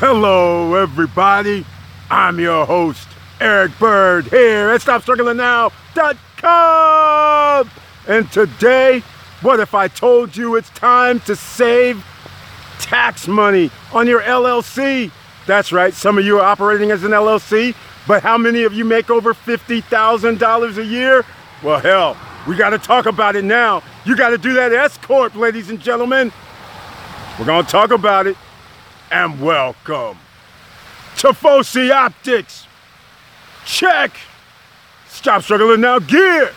Hello, everybody. I'm your host, Eric Bird, here at StopStrugglingNow.com. And today, what if I told you it's time to save tax money on your LLC? That's right, some of you are operating as an LLC, but how many of you make over $50,000 a year? Well, hell, we got to talk about it now. You got to do that S Corp, ladies and gentlemen. We're going to talk about it and welcome to Foci Optics. Check. Stop struggling now. Gear.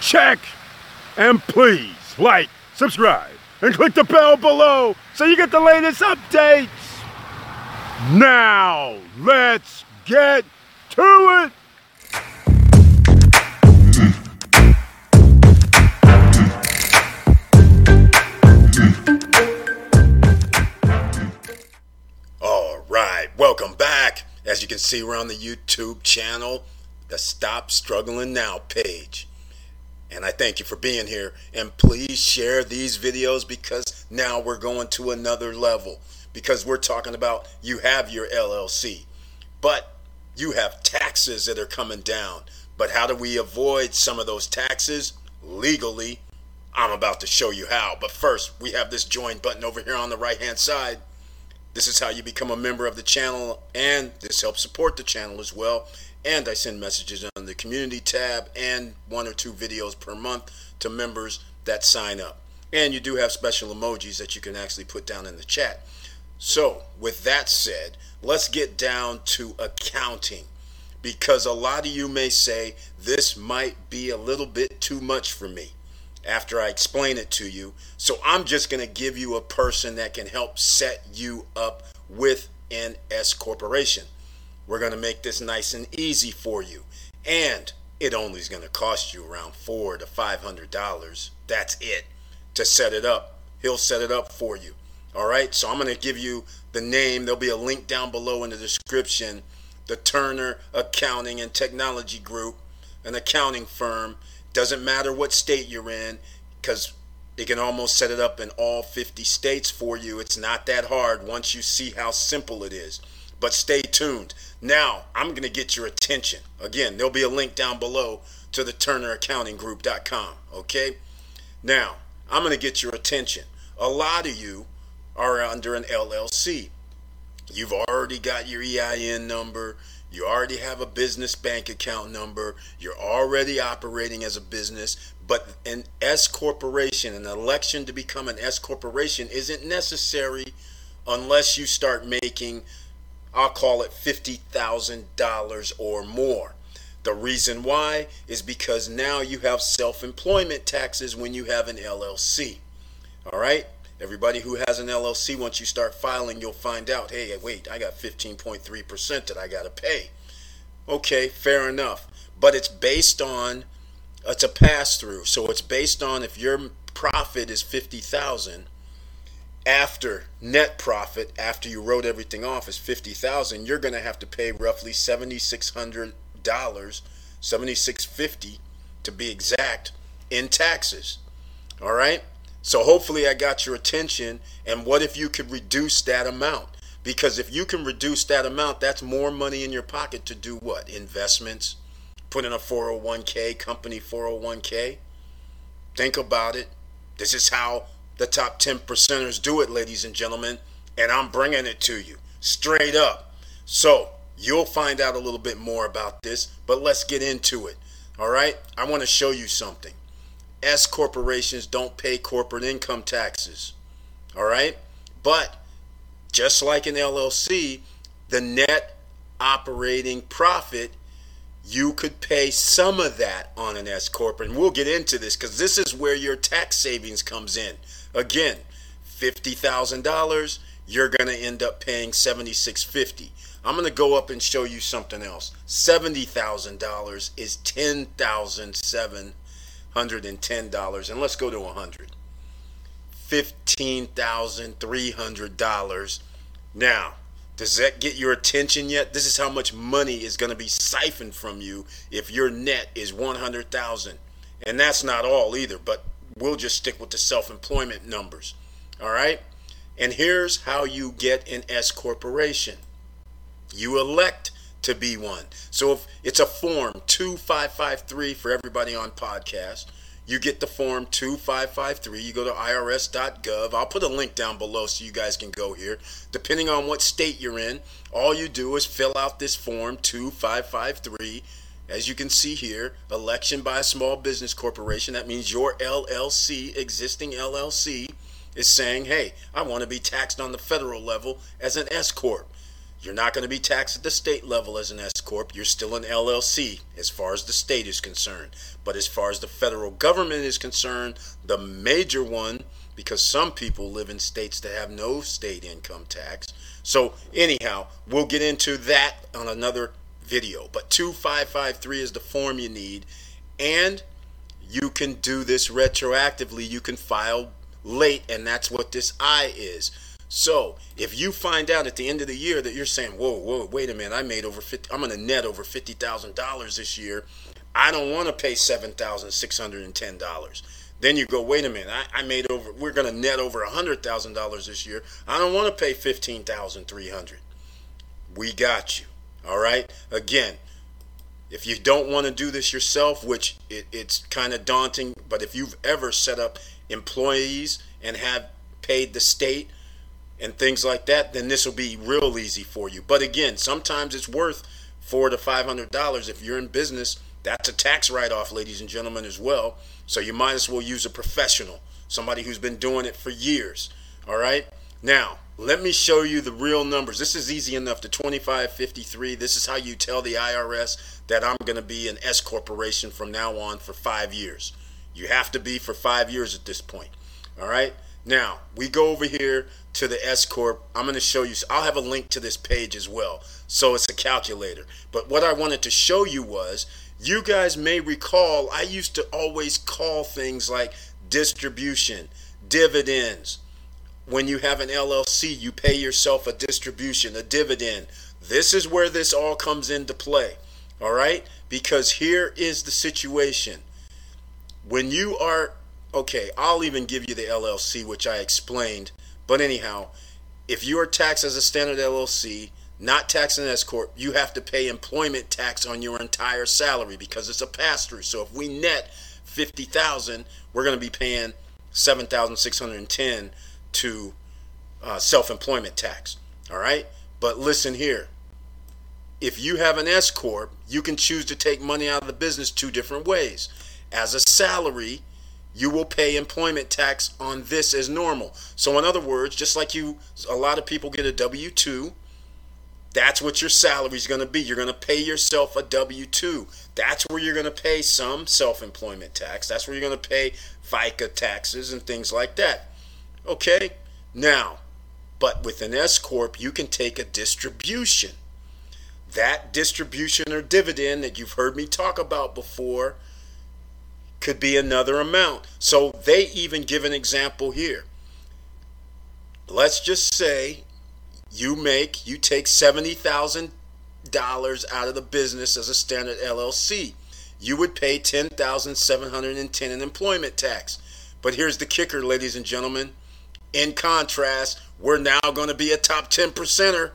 Check. And please like, subscribe, and click the bell below so you get the latest updates. Now, let's get to it. As you can see, we're on the YouTube channel, the Stop Struggling Now page. And I thank you for being here. And please share these videos because now we're going to another level. Because we're talking about you have your LLC, but you have taxes that are coming down. But how do we avoid some of those taxes legally? I'm about to show you how. But first, we have this join button over here on the right hand side. This is how you become a member of the channel, and this helps support the channel as well. And I send messages on the community tab and one or two videos per month to members that sign up. And you do have special emojis that you can actually put down in the chat. So, with that said, let's get down to accounting because a lot of you may say this might be a little bit too much for me after I explain it to you. So I'm just going to give you a person that can help set you up with an S corporation. We're going to make this nice and easy for you. And it only is going to cost you around four to five hundred dollars. That's it to set it up. He'll set it up for you. All right. So I'm going to give you the name. There'll be a link down below in the description. The Turner Accounting and Technology Group, an accounting firm. Doesn't matter what state you're in, because they can almost set it up in all 50 states for you. It's not that hard once you see how simple it is. But stay tuned. Now, I'm going to get your attention. Again, there'll be a link down below to the TurnerAccountingGroup.com. Okay? Now, I'm going to get your attention. A lot of you are under an LLC. You've already got your EIN number. You already have a business bank account number. You're already operating as a business. But an S corporation, an election to become an S corporation, isn't necessary unless you start making, I'll call it $50,000 or more. The reason why is because now you have self employment taxes when you have an LLC. All right? Everybody who has an LLC, once you start filing, you'll find out, hey, wait, I got 15.3% that I got to pay. Okay, fair enough. But it's based on, it's a pass through. So it's based on if your profit is 50,000 after net profit, after you wrote everything off, is 50,000, you're going to have to pay roughly $7,600, 7650 to be exact, in taxes. All right? So hopefully I got your attention. And what if you could reduce that amount? Because if you can reduce that amount, that's more money in your pocket to do what? Investments, put in a 401k, company 401k. Think about it. This is how the top 10 percenters do it, ladies and gentlemen. And I'm bringing it to you straight up. So you'll find out a little bit more about this, but let's get into it. All right? I want to show you something. S corporations don't pay corporate income taxes. All right? But just like an LLC, the net operating profit, you could pay some of that on an S corp. And we'll get into this because this is where your tax savings comes in. Again, $50,000, you're going to end up paying 7650 I'm going to go up and show you something else. $70,000 is 10700 $110 and let's go to 100 $15,300 now does that get your attention yet? This is how much money is going to be siphoned from you if your net is 100,000 and that's not all either but we'll just stick with the self-employment numbers All right? And here's how you get an S corporation. You elect to be one. So if it's a form 2553 for everybody on podcast, you get the form 2553. You go to irs.gov. I'll put a link down below so you guys can go here. Depending on what state you're in, all you do is fill out this form 2553. As you can see here, election by a small business corporation. That means your LLC, existing LLC, is saying, hey, I want to be taxed on the federal level as an S Corp. You're not going to be taxed at the state level as an S Corp. You're still an LLC as far as the state is concerned. But as far as the federal government is concerned, the major one, because some people live in states that have no state income tax. So, anyhow, we'll get into that on another video. But 2553 is the form you need. And you can do this retroactively. You can file late, and that's what this I is. So if you find out at the end of the year that you're saying, "Whoa, whoa, wait a minute, I made over 50, I'm going to net over fifty thousand dollars this year," I don't want to pay seven thousand six hundred and ten dollars. Then you go, wait a minute, I, I made over, we're going to net over a hundred thousand dollars this year. I don't want to pay fifteen thousand three hundred. We got you. All right. Again, if you don't want to do this yourself, which it, it's kind of daunting, but if you've ever set up employees and have paid the state and things like that, then this will be real easy for you. But again, sometimes it's worth four to five hundred dollars if you're in business. That's a tax write-off, ladies and gentlemen, as well. So you might as well use a professional, somebody who's been doing it for years. All right. Now let me show you the real numbers. This is easy enough. The 2553. This is how you tell the IRS that I'm going to be an S corporation from now on for five years. You have to be for five years at this point. All right. Now we go over here to the S corp. I'm going to show you. I'll have a link to this page as well. So it's a calculator. But what I wanted to show you was, you guys may recall, I used to always call things like distribution, dividends. When you have an LLC, you pay yourself a distribution, a dividend. This is where this all comes into play. All right? Because here is the situation. When you are okay, I'll even give you the LLC, which I explained. But anyhow, if you are taxed as a standard LLC, not taxed an S corp, you have to pay employment tax on your entire salary because it's a pass through. So if we net fifty thousand, we're going to be paying seven thousand six hundred and ten to uh, self employment tax. All right, but listen here. If you have an S corp, you can choose to take money out of the business two different ways. As a salary, you will pay employment tax on this as normal. So in other words, just like you a lot of people get a W2, that's what your salary is going to be. You're going to pay yourself a W2. That's where you're going to pay some self-employment tax. That's where you're going to pay FICA taxes and things like that. Okay? Now, but with an S corp, you can take a distribution. That distribution or dividend that you've heard me talk about before could be another amount. So they even give an example here. Let's just say you make you take seventy thousand dollars out of the business as a standard LLC. You would pay ten thousand seven hundred and ten in employment tax. But here's the kicker, ladies and gentlemen. In contrast, we're now going to be a top ten percenter.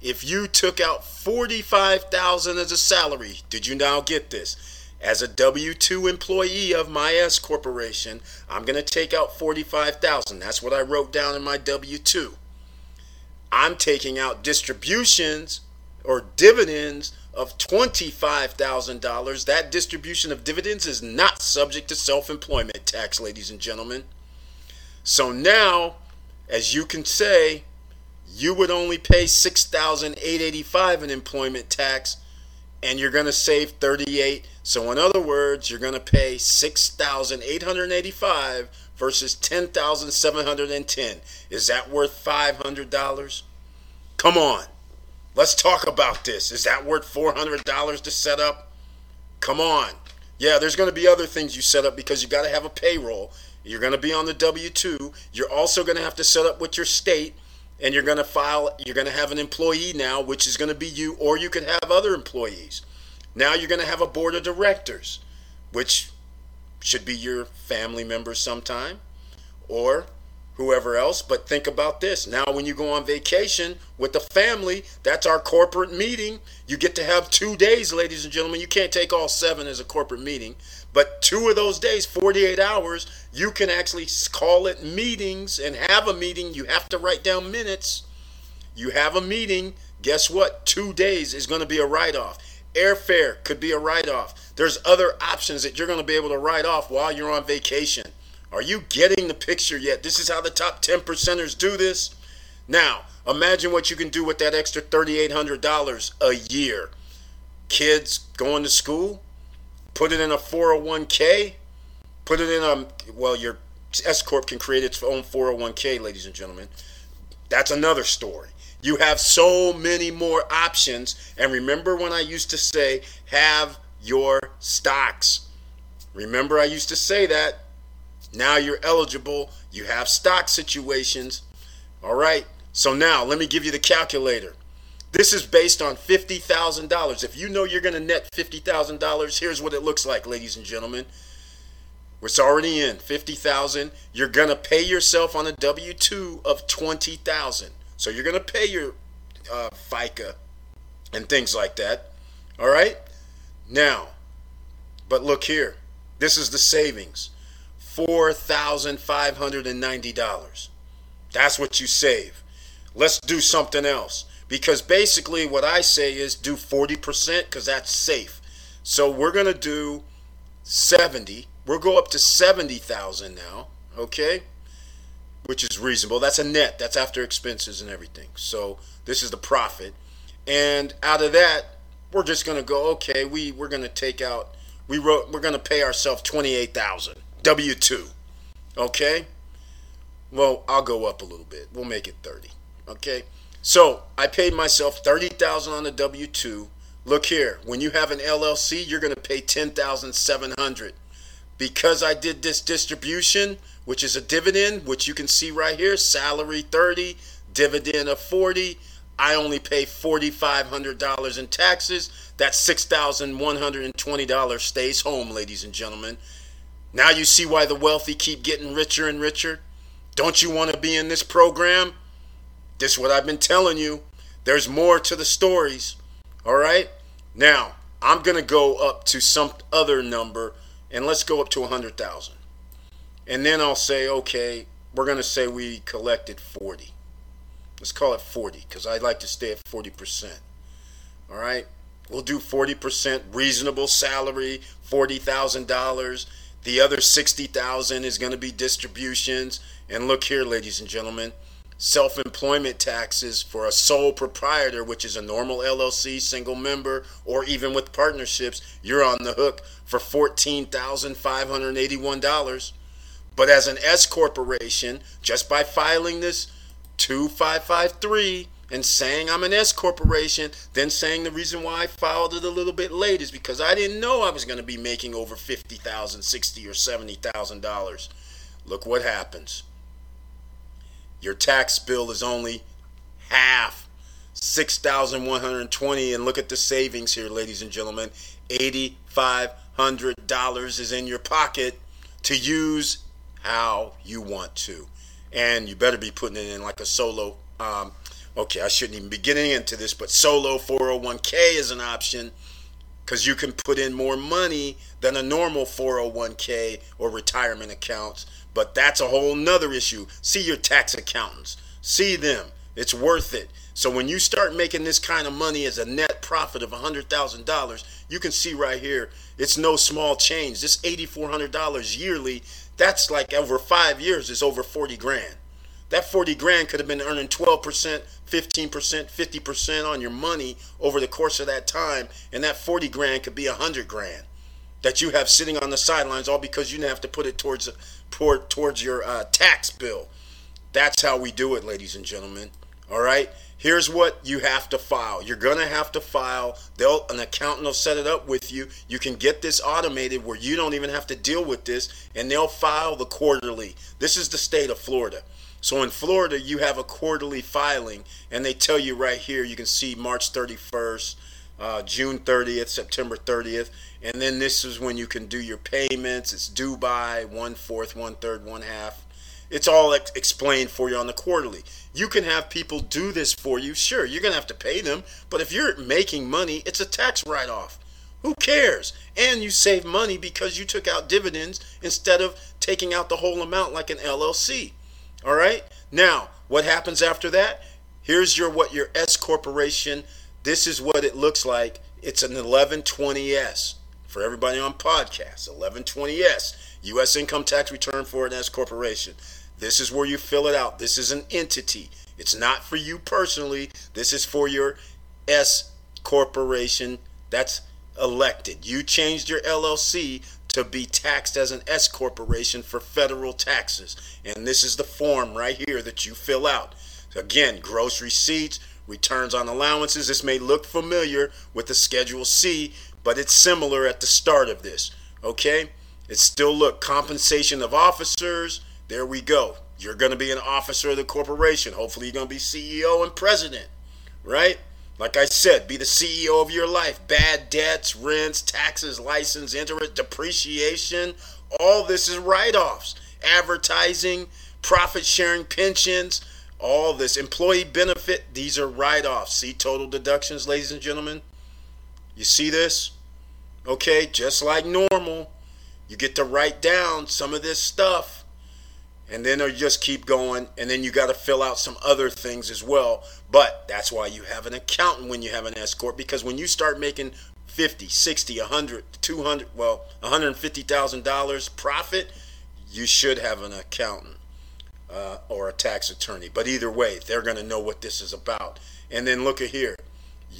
If you took out forty-five thousand as a salary, did you now get this? As a W2 employee of my S corporation, I'm going to take out 45,000. That's what I wrote down in my W2. I'm taking out distributions or dividends of $25,000. That distribution of dividends is not subject to self-employment tax, ladies and gentlemen. So now, as you can say, you would only pay 6,885 in employment tax and you're going to save 38 so in other words you're going to pay 6885 versus 10710 is that worth $500 come on. Let's talk about this. Is that worth $400 to set up? Come on. Yeah there's going to be other things you set up because you got to have a payroll. You're going to be on the w2 you're also going to have to set up with your state and you're going to file you're going to have an employee now which is going to be you or you could have other employees now you're going to have a board of directors which should be your family members sometime or whoever else. But think about this. Now, when you go on vacation with the family, that's our corporate meeting. You get to have two days, ladies and gentlemen. You can't take all seven as a corporate meeting. But two of those days, 48 hours, you can actually call it meetings and have a meeting. You have to write down minutes. You have a meeting. Guess what? Two days is going to be a write off. Airfare could be a write off. There's other options that you're going to be able to write off while you're on vacation. Are you getting the picture yet? This is how the top 10 percenters do this. Now, imagine what you can do with that extra $3,800 a year. Kids going to school, put it in a 401k, put it in a, well, your S Corp can create its own 401k, ladies and gentlemen. That's another story. You have so many more options. And remember when I used to say, have your stocks. Remember, I used to say that. Now you're eligible. You have stock situations. All right. So now let me give you the calculator. This is based on $50,000. If you know you're going to net $50,000, here's what it looks like, ladies and gentlemen. It's already in 50,000. You're going to pay yourself on a W2 of 20,000. So you're going to pay your uh, FICA and things like that. All right? Now, but look here. This is the savings. $4,590. That's what you save. Let's do something else. Because basically, what I say is do 40% because that's safe. So we're going to do 70. We'll go up to 70,000 now. Okay? Which is reasonable. That's a net. That's after expenses and everything. So this is the profit. And out of that, we're just to go, okay, we, we're to take out, we wrote, we're to pay ourselves 28,000. W 2. Okay? Well, I'll go up a little bit. We'll make it 30. Okay? So I paid myself 30000 on the W 2. Look here, when you have an LLC, you're to pay 10700 Because I did this distribution, which is a dividend, which you can see right here salary 30 dividend of 40 I only pay $4,500 in taxes. That $6,120 stays home, ladies and gentlemen. Now you see why the wealthy keep getting richer and richer? Don't you want to be in this program? This is what I've been telling you. There's more to the stories. All right? Now, I'm going to go up to some other number and let's go up to 100,000. And then I'll say, okay, we're going to say we collected 40. Let's call it 40 because I'd like to stay at 40%. All right? We'll do 40% reasonable salary, $40,000. The other 60,000 is going to be distributions. And look here, ladies and gentlemen, self-employment taxes for a sole proprietor, which is a normal LLC, single member, or even with partnerships, you're on the hook for $14,581. But as an S corporation, just by filing this 2553 and saying I'm an S corporation, then saying the reason why I filed it a little bit late is because I didn't know I was going to be making over fifty thousand, sixty or seventy thousand dollars. Look what happens. Your tax bill is only half, six thousand one hundred twenty, and look at the savings here, ladies and gentlemen. Eighty-five hundred dollars is in your pocket to use how you want to, and you better be putting it in like a solo. Um, okay, I shouldn't even be getting into this, but solo 401k is an option because you can put in more money than a normal 401k or retirement accounts. But that's a whole nother issue. See your tax accountants, see them. It's worth it. So when you start making this kind of money as a net profit of $100,000, you can see right here, it's no small change. This $8,400 yearly, that's like over five years is over 40 grand. That 40 grand could have been earning 12%, 15%, 50% on your money over the course of that time. And that 40 grand could be 100 grand that you have sitting on the sidelines all because you didn't have to put it towards, towards your uh, tax bill. That's how we do it, ladies and gentlemen. All right. Here's what you have to file. You're gonna have to file. They'll an accountant will set it up with you. You can get this automated where you don't even have to deal with this, and they'll file the quarterly. This is the state of Florida. So in Florida, you have a quarterly filing, and they tell you right here, you can see March 31st, uh, June 30th, September 30th, and then this is when you can do your payments. It's due by one fourth, one third, one half, It's all ex- explained for you on the quarterly. You can have people do this for you. Sure, you're going to have to pay them, but if you're making money, it's a tax write off. Who cares? And you save money because you took out dividends instead of taking out the whole amount like an LLC. All right? Now, what happens after that? Here's your what your S corporation. This is what it looks like. It's an 1120S for everybody on podcasts. 1120S, U.S. income tax return for an S corporation. This is where you fill it out. This is an entity. It's not for you personally. This is for your S corporation that's elected. You changed your LLC to be taxed as an S corporation for federal taxes. And this is the form right here that you fill out. Again, gross receipts, returns on allowances. This may look familiar with the Schedule C, but it's similar at the start of this. Okay? It still look compensation of officers. There we go. You're going to be an officer of the corporation. Hopefully, you're going to be CEO and president, right? Like I said, be the CEO of your life. Bad debts, rents, taxes, license, interest, depreciation. All this is write offs. Advertising, profit sharing, pensions, all this. Employee benefit, these are write offs. See total deductions, ladies and gentlemen? You see this? Okay, just like normal, you get to write down some of this stuff and then you just keep going and then you got to fill out some other things as well but that's why you have an accountant when you have an S corp because when you start making 50 60 100 200 well $150000 profit you should have an accountant uh, or a tax attorney but either way they're going to know what this is about and then look at here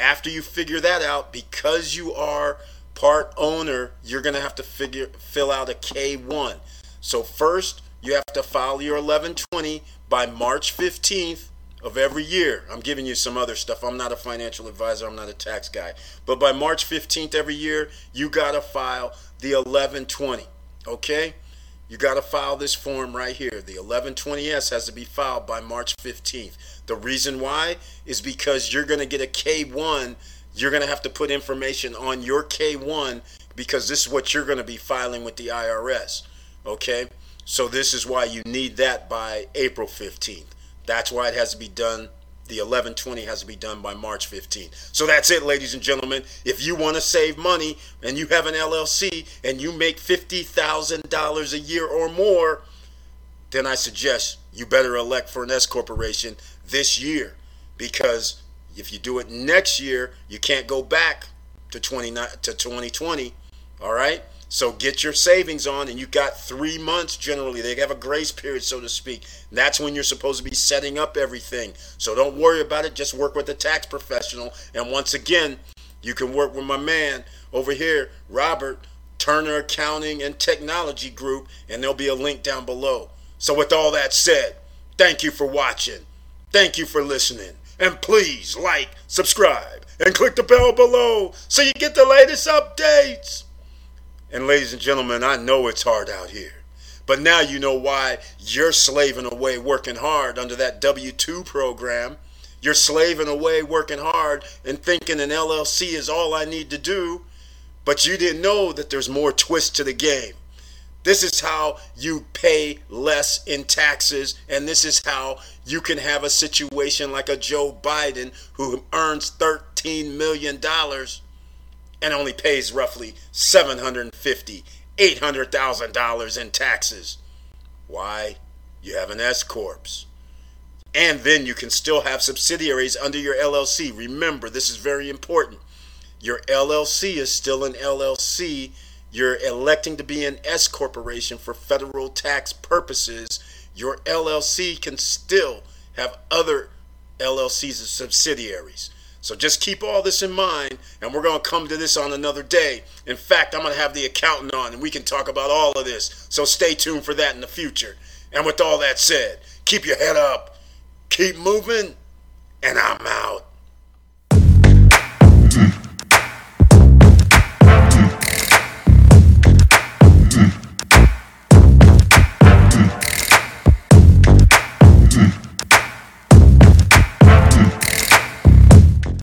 after you figure that out because you are part owner you're going to have to figure fill out a k1 so first you have to file your 1120 by March 15th of every year. I'm giving you some other stuff. I'm not a financial advisor, I'm not a tax guy. But by March 15th every year, you got to file the 1120. Okay? You got to file this form right here. The 1120S has to be filed by March 15th. The reason why is because you're going to get a K1. You're going to have to put information on your K1 because this is what you're going to be filing with the IRS. Okay? So this is why you need that by April 15th. That's why it has to be done. The 1120 has to be done by March 15th. So that's it, ladies and gentlemen. If you want to save money and you have an LLC and you make $50,000 a year or more, then I suggest you better elect for an S corporation this year because if you do it next year, you can't go back to 20 to 2020. All right? So get your savings on, and you've got three months generally. They have a grace period, so to speak. That's when you're supposed to be setting up everything. So don't worry about it. Just work with a tax professional. And once again, you can work with my man over here, Robert Turner Accounting and Technology Group, and there'll be a link down below. So, with all that said, thank you for watching. Thank you for listening. And please like, subscribe, and click the bell below so you get the latest updates. And ladies and gentlemen, I know it's hard out here. But now you know why you're slaving away working hard under that W 2 program. You're slaving away working hard and thinking an LLC is all I need to do. But you didn't know that there's more twist to the game. This is how you pay less in taxes, and this is how you can have a situation like a Joe Biden who earns $13 million and only pays roughly $750,000, $800,000 in taxes. Why? You have an S Corps. And then you can still have subsidiaries under your LLC. Remember, this is very important. Your LLC is still an LLC. You're electing to be an S corporation for federal tax purposes. Your LLC can still have other LLCs as subsidiaries. So just keep all this in mind, and we're going to come to this on another day. In fact, I'm going to have the accountant on, and we can talk about all of this. So stay tuned for that in the future. And with all that said, keep your head up, keep moving, and I'm out.